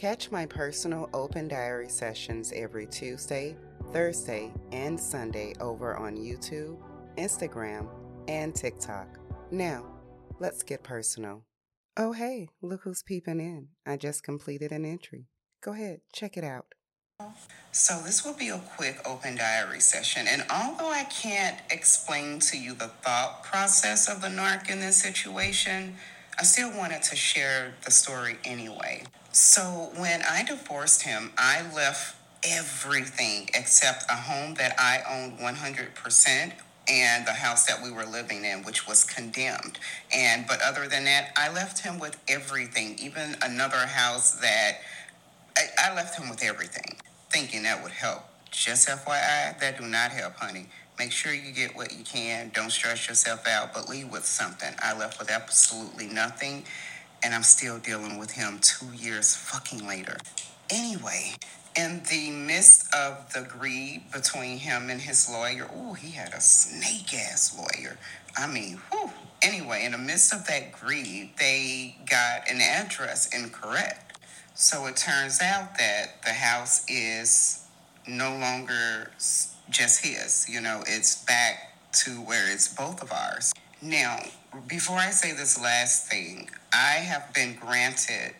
Catch my personal open diary sessions every Tuesday, Thursday, and Sunday over on YouTube, Instagram, and TikTok. Now, let's get personal. Oh, hey, look who's peeping in. I just completed an entry. Go ahead, check it out. So, this will be a quick open diary session. And although I can't explain to you the thought process of the narc in this situation, I still wanted to share the story anyway. So, when I divorced him, I left everything except a home that I owned 100% and the house that we were living in which was condemned and but other than that i left him with everything even another house that i, I left him with everything thinking that would help just fyi that do not help honey make sure you get what you can don't stress yourself out but leave with something i left with absolutely nothing and i'm still dealing with him two years fucking later anyway in the midst of the greed between him and his lawyer, oh, he had a snake ass lawyer. I mean, whew. Anyway, in the midst of that greed, they got an address incorrect. So it turns out that the house is no longer just his. You know, it's back to where it's both of ours. Now, before I say this last thing, I have been granted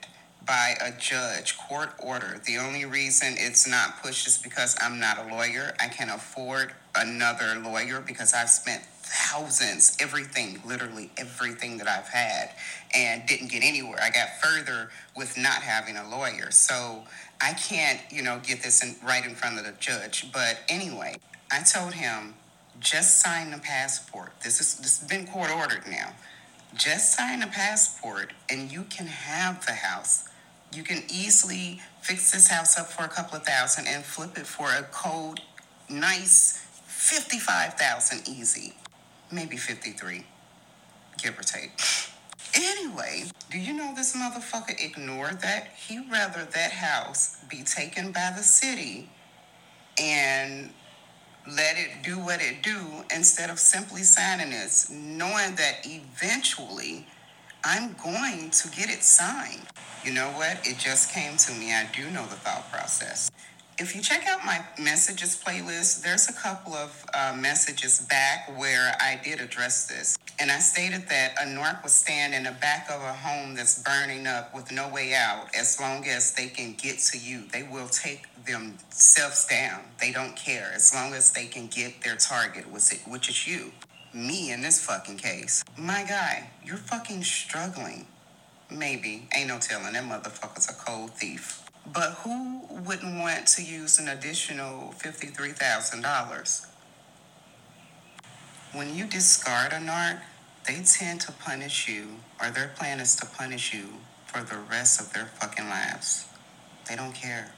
by a judge, court order. The only reason it's not pushed is because I'm not a lawyer. I can afford another lawyer because I've spent thousands, everything, literally everything that I've had, and didn't get anywhere. I got further with not having a lawyer. So I can't, you know, get this in, right in front of the judge. But anyway, I told him, just sign the passport. This is this has been court ordered now. Just sign a passport and you can have the house. You can easily fix this house up for a couple of thousand and flip it for a cold, nice 55,000 easy. Maybe 53, give or take. Anyway, do you know this motherfucker ignored that? He rather that house be taken by the city and let it do what it do instead of simply signing this, knowing that eventually I'm going to get it signed. You know what? It just came to me. I do know the thought process. If you check out my messages playlist, there's a couple of uh, messages back where I did address this. And I stated that a narc would stand in the back of a home that's burning up with no way out as long as they can get to you. They will take themselves down. They don't care as long as they can get their target, which is you me in this fucking case. My guy, you're fucking struggling. Maybe. Ain't no telling. That motherfucker's a cold thief. But who wouldn't want to use an additional $53,000? When you discard a narc, they tend to punish you, or their plan is to punish you for the rest of their fucking lives. They don't care.